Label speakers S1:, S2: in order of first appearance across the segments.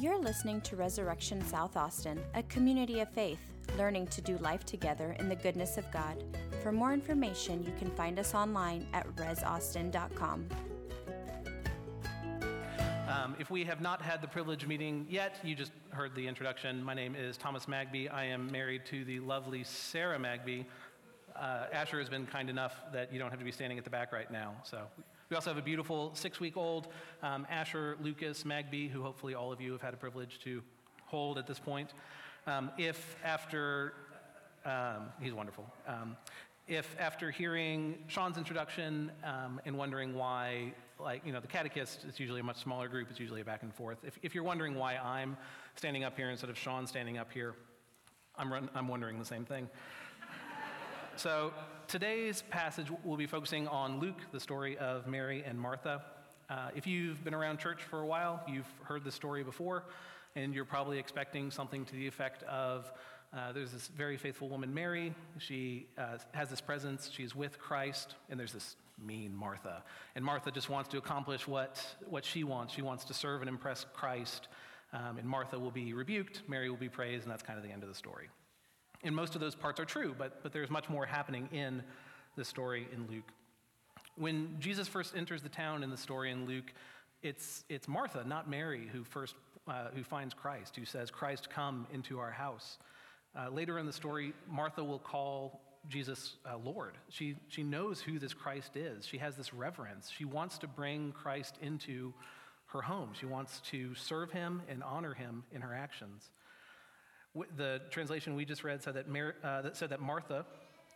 S1: You're listening to Resurrection South Austin, a community of faith, learning to do life together in the goodness of God. For more information, you can find us online at resaustin.com.
S2: Um, if we have not had the privilege meeting yet, you just heard the introduction. My name is Thomas Magby. I am married to the lovely Sarah Magby. Uh, Asher has been kind enough that you don't have to be standing at the back right now. So we also have a beautiful six-week-old um, Asher Lucas Magby, who hopefully all of you have had a privilege to hold at this point. Um, if after, um, he's wonderful. Um, if after hearing Sean's introduction um, and wondering why, like, you know, the catechist is usually a much smaller group, it's usually a back and forth. If, if you're wondering why I'm standing up here instead of Sean standing up here, I'm, run, I'm wondering the same thing. So today's passage will be focusing on Luke, the story of Mary and Martha. Uh, if you've been around church for a while, you've heard the story before, and you're probably expecting something to the effect of uh, there's this very faithful woman, Mary. She uh, has this presence. She's with Christ, and there's this mean Martha. And Martha just wants to accomplish what, what she wants. She wants to serve and impress Christ. Um, and Martha will be rebuked, Mary will be praised, and that's kind of the end of the story. And most of those parts are true, but, but there's much more happening in the story in Luke. When Jesus first enters the town in the story in Luke, it's, it's Martha, not Mary, who first uh, who finds Christ, who says, Christ, come into our house. Uh, later in the story, Martha will call Jesus uh, Lord. She, she knows who this Christ is. She has this reverence. She wants to bring Christ into her home. She wants to serve him and honor him in her actions. The translation we just read said that, Mar- uh, that said that Martha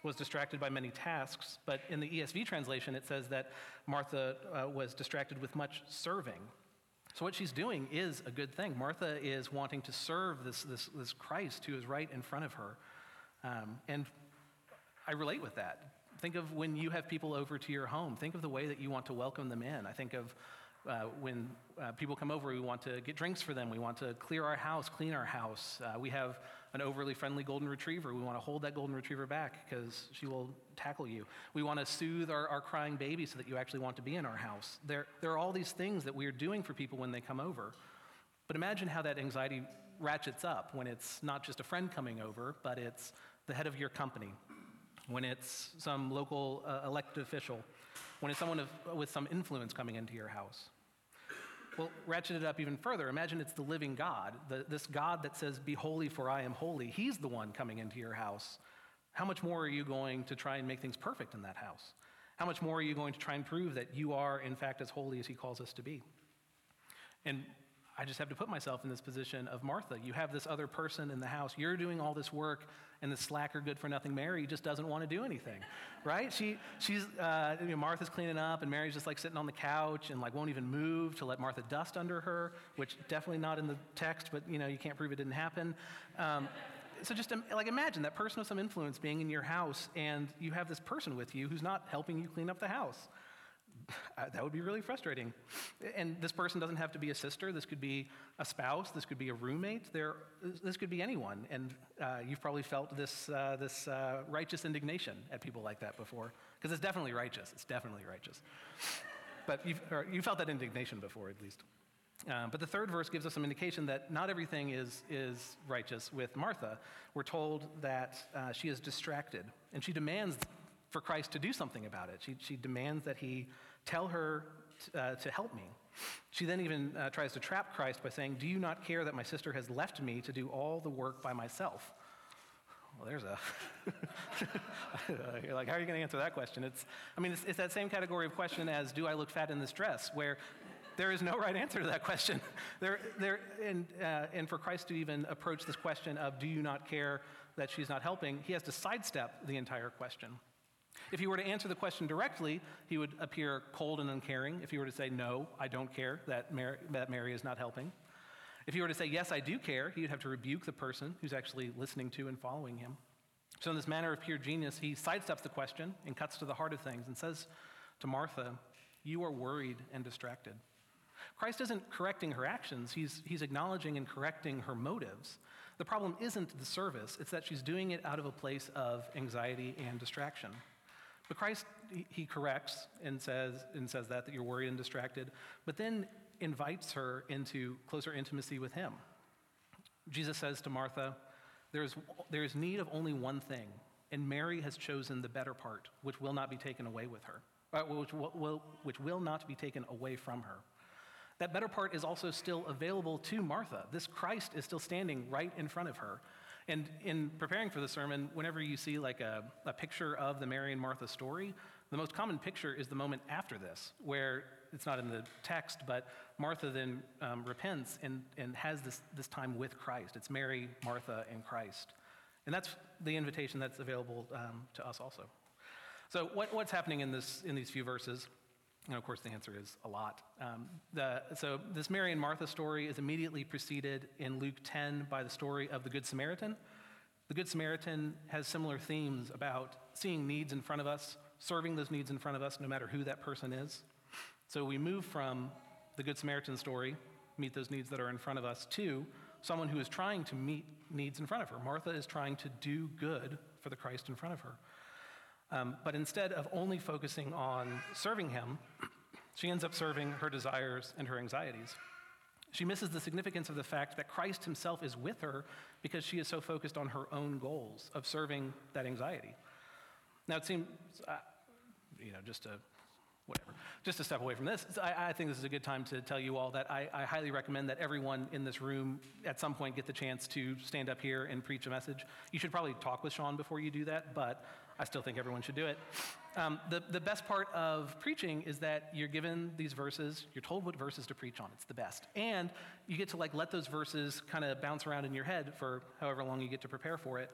S2: was distracted by many tasks, but in the ESV translation, it says that Martha uh, was distracted with much serving. So, what she's doing is a good thing. Martha is wanting to serve this, this, this Christ who is right in front of her. Um, and I relate with that. Think of when you have people over to your home. Think of the way that you want to welcome them in. I think of uh, when uh, people come over, we want to get drinks for them. We want to clear our house, clean our house. Uh, we have an overly friendly golden retriever. We want to hold that golden retriever back because she will tackle you. We want to soothe our, our crying baby so that you actually want to be in our house. There, there are all these things that we are doing for people when they come over. But imagine how that anxiety ratchets up when it's not just a friend coming over, but it's the head of your company, when it's some local uh, elected official when it's someone of, with some influence coming into your house. Well, ratchet it up even further. Imagine it's the living God, the, this God that says, Be holy, for I am holy. He's the one coming into your house. How much more are you going to try and make things perfect in that house? How much more are you going to try and prove that you are, in fact, as holy as He calls us to be? And I just have to put myself in this position of Martha. You have this other person in the house. You're doing all this work, and the slacker, good for nothing Mary just doesn't want to do anything, right? She, she's, uh, you know, Martha's cleaning up, and Mary's just like sitting on the couch and like won't even move to let Martha dust under her, which definitely not in the text, but you know, you can't prove it didn't happen. Um, so just like imagine that person of some influence being in your house, and you have this person with you who's not helping you clean up the house. That would be really frustrating. And this person doesn't have to be a sister. This could be a spouse. This could be a roommate. There, this could be anyone. And uh, you've probably felt this, uh, this uh, righteous indignation at people like that before, because it's definitely righteous. It's definitely righteous. But you've, you felt that indignation before, at least. Uh, but the third verse gives us some indication that not everything is, is righteous with Martha. We're told that uh, she is distracted, and she demands for Christ to do something about it. She, she demands that he tell her t- uh, to help me. She then even uh, tries to trap Christ by saying, Do you not care that my sister has left me to do all the work by myself? Well, there's a. You're like, how are you going to answer that question? It's, I mean, it's, it's that same category of question as, Do I look fat in this dress? Where there is no right answer to that question. There, there, and, uh, and for Christ to even approach this question of, Do you not care that she's not helping, he has to sidestep the entire question. If he were to answer the question directly, he would appear cold and uncaring. If he were to say, No, I don't care that Mary, that Mary is not helping. If he were to say, Yes, I do care, he would have to rebuke the person who's actually listening to and following him. So, in this manner of pure genius, he sidesteps the question and cuts to the heart of things and says to Martha, You are worried and distracted. Christ isn't correcting her actions, he's, he's acknowledging and correcting her motives. The problem isn't the service, it's that she's doing it out of a place of anxiety and distraction. But Christ, he, corrects and says, and says that, that you're worried and distracted, but then invites her into closer intimacy with him. Jesus says to Martha, there is, there is need of only one thing, and Mary has chosen the better part, which will not be taken away with her, uh, which, will, which will not be taken away from her. That better part is also still available to Martha. This Christ is still standing right in front of her. And in preparing for the sermon, whenever you see like a, a picture of the Mary and Martha story, the most common picture is the moment after this, where it's not in the text, but Martha then um, repents and, and has this, this time with Christ. It's Mary, Martha, and Christ. And that's the invitation that's available um, to us also. So, what, what's happening in, this, in these few verses? And of course, the answer is a lot. Um, the, so, this Mary and Martha story is immediately preceded in Luke 10 by the story of the Good Samaritan. The Good Samaritan has similar themes about seeing needs in front of us, serving those needs in front of us, no matter who that person is. So, we move from the Good Samaritan story, meet those needs that are in front of us, to someone who is trying to meet needs in front of her. Martha is trying to do good for the Christ in front of her. Um, but instead of only focusing on serving him, she ends up serving her desires and her anxieties. She misses the significance of the fact that Christ himself is with her because she is so focused on her own goals of serving that anxiety. Now, it seems, uh, you know, just to whatever. Just to step away from this, I, I, think this is a good time to tell you all that I, I, highly recommend that everyone in this room at some point get the chance to stand up here and preach a message. You should probably talk with Sean before you do that, but I still think everyone should do it. Um, the, the best part of preaching is that you're given these verses, you're told what verses to preach on. It's the best. And you get to like let those verses kind of bounce around in your head for however long you get to prepare for it.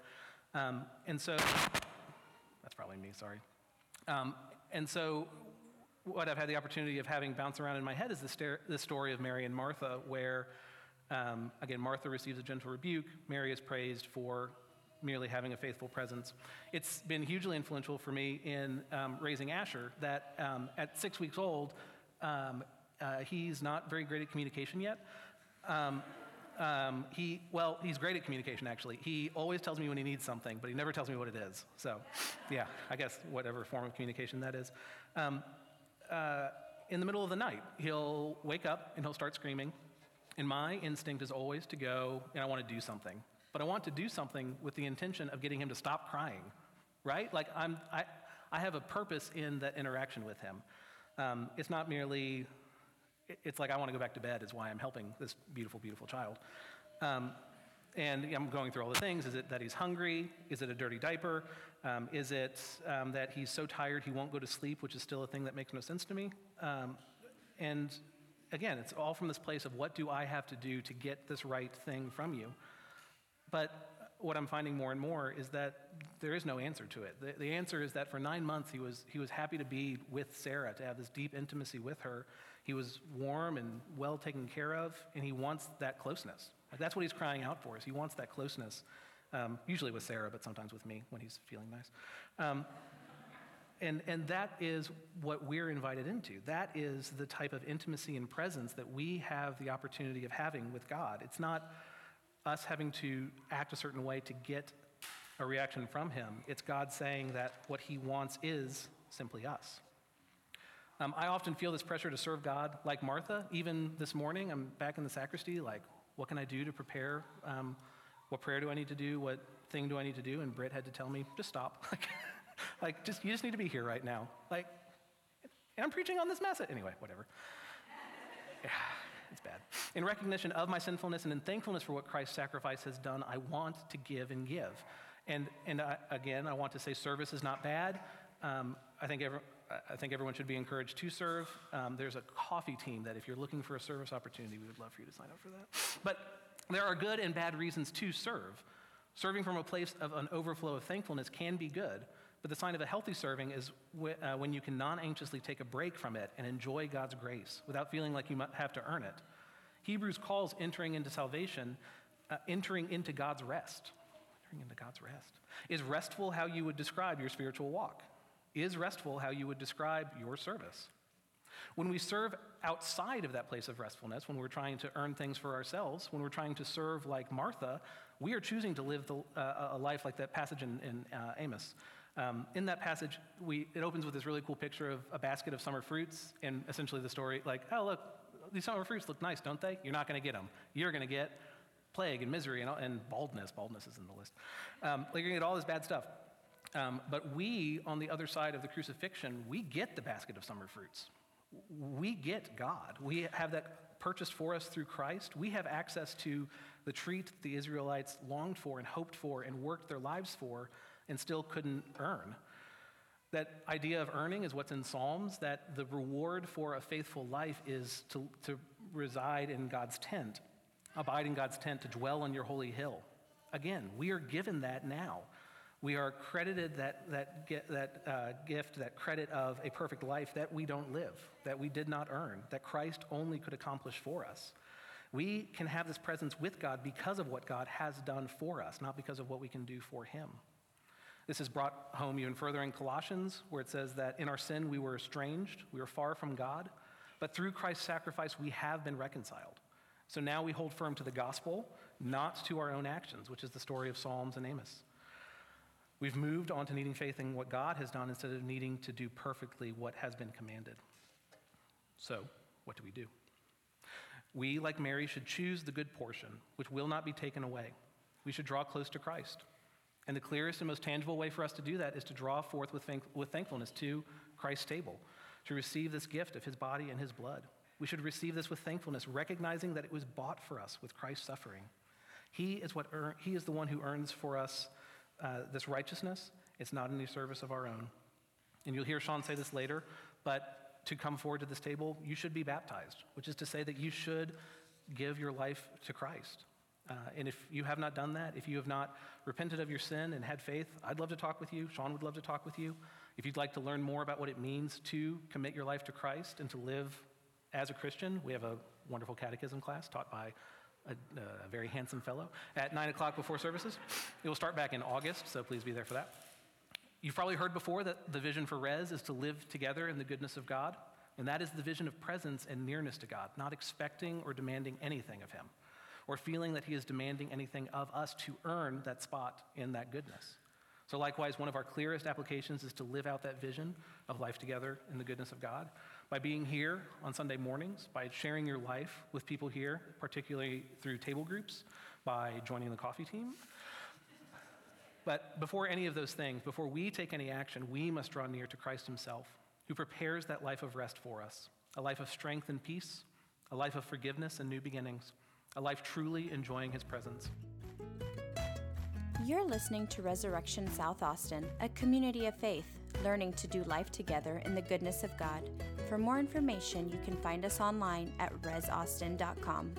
S2: Um, and so, that's probably me, sorry. Um, and so what I've had the opportunity of having bounce around in my head is the, st- the story of Mary and Martha, where, um, again, Martha receives a gentle rebuke, Mary is praised for merely having a faithful presence. It's been hugely influential for me in um, raising Asher, that um, at six weeks old, um, uh, he's not very great at communication yet. Um, um, he, well, he's great at communication, actually. He always tells me when he needs something, but he never tells me what it is. So, yeah, I guess whatever form of communication that is. Um, uh, in the middle of the night, he'll wake up and he'll start screaming. And my instinct is always to go, and I want to do something. But I want to do something with the intention of getting him to stop crying, right? Like I'm, I, I have a purpose in that interaction with him. Um, it's not merely, it's like I want to go back to bed, is why I'm helping this beautiful, beautiful child. Um, and I'm going through all the things. Is it that he's hungry? Is it a dirty diaper? Um, is it um, that he's so tired he won't go to sleep, which is still a thing that makes no sense to me? Um, and again, it's all from this place of what do I have to do to get this right thing from you? But what I'm finding more and more is that there is no answer to it. The, the answer is that for nine months he was, he was happy to be with Sarah, to have this deep intimacy with her. He was warm and well taken care of, and he wants that closeness. That's what he's crying out for, is he wants that closeness. Um, usually with Sarah, but sometimes with me when he's feeling nice. Um, and, and that is what we're invited into. That is the type of intimacy and presence that we have the opportunity of having with God. It's not us having to act a certain way to get a reaction from Him, it's God saying that what He wants is simply us. Um, I often feel this pressure to serve God like Martha. Even this morning, I'm back in the sacristy, like, what can I do to prepare? Um, what prayer do I need to do? What thing do I need to do? And Britt had to tell me, just stop. like, just, you just need to be here right now. Like, and I'm preaching on this message. Anyway, whatever. In recognition of my sinfulness and in thankfulness for what Christ's sacrifice has done, I want to give and give. And, and I, again, I want to say service is not bad. Um, I, think every, I think everyone should be encouraged to serve. Um, there's a coffee team that if you're looking for a service opportunity, we would love for you to sign up for that. But there are good and bad reasons to serve. Serving from a place of an overflow of thankfulness can be good, but the sign of a healthy serving is uh, when you can non anxiously take a break from it and enjoy God's grace without feeling like you have to earn it. Hebrews calls entering into salvation uh, entering into God's rest. Entering into God's rest. Is restful how you would describe your spiritual walk? Is restful how you would describe your service? When we serve outside of that place of restfulness, when we're trying to earn things for ourselves, when we're trying to serve like Martha, we are choosing to live the, uh, a life like that passage in, in uh, Amos. Um, in that passage, we, it opens with this really cool picture of a basket of summer fruits, and essentially the story, like, oh, look, these summer fruits look nice, don't they? You're not going to get them. You're going to get plague and misery and, and, baldness. Baldness is in the list. Um, you're going to get all this bad stuff. Um, but we, on the other side of the crucifixion, we get the basket of summer fruits. We get God. We have that purchased for us through Christ. We have access to the treat the Israelites longed for and hoped for and worked their lives for and still couldn't earn. That idea of earning is what's in Psalms, that the reward for a faithful life is to, to reside in God's tent, abide in God's tent, to dwell on your holy hill. Again, we are given that now. We are credited that, that, that uh, gift, that credit of a perfect life that we don't live, that we did not earn, that Christ only could accomplish for us. We can have this presence with God because of what God has done for us, not because of what we can do for Him. This is brought home even further in Colossians, where it says that in our sin we were estranged, we were far from God, but through Christ's sacrifice we have been reconciled. So now we hold firm to the gospel, not to our own actions, which is the story of Psalms and Amos. We've moved on to needing faith in what God has done instead of needing to do perfectly what has been commanded. So, what do we do? We, like Mary, should choose the good portion, which will not be taken away. We should draw close to Christ. And the clearest and most tangible way for us to do that is to draw forth with, thank- with thankfulness to Christ's table, to receive this gift of his body and his blood. We should receive this with thankfulness, recognizing that it was bought for us with Christ's suffering. He is, what earn, he is the one who earns for us uh, this righteousness. It's not any service of our own. And you'll hear Sean say this later, but to come forward to this table, you should be baptized, which is to say that you should give your life to Christ. Uh, and if you have not done that, if you have not repented of your sin and had faith, I'd love to talk with you. Sean would love to talk with you. If you'd like to learn more about what it means to commit your life to Christ and to live as a Christian, we have a wonderful catechism class taught by a, a very handsome fellow at 9 o'clock before services. It will start back in August, so please be there for that. You've probably heard before that the vision for Res is to live together in the goodness of God, and that is the vision of presence and nearness to God, not expecting or demanding anything of Him or feeling that he is demanding anything of us to earn that spot in that goodness. So, likewise, one of our clearest applications is to live out that vision of life together in the goodness of God by being here on Sunday mornings, by sharing your life with people here, particularly through table groups, by joining the coffee team. But before any of those things, before we take any action, we must draw near to Christ Himself, who prepares that life of rest for us a life of strength and peace, a life of forgiveness and new beginnings a life truly enjoying His presence.
S1: You're listening to Resurrection South Austin, a community of faith, learning to do life together in the goodness of God. For more information, you can find us online at resaustin.com.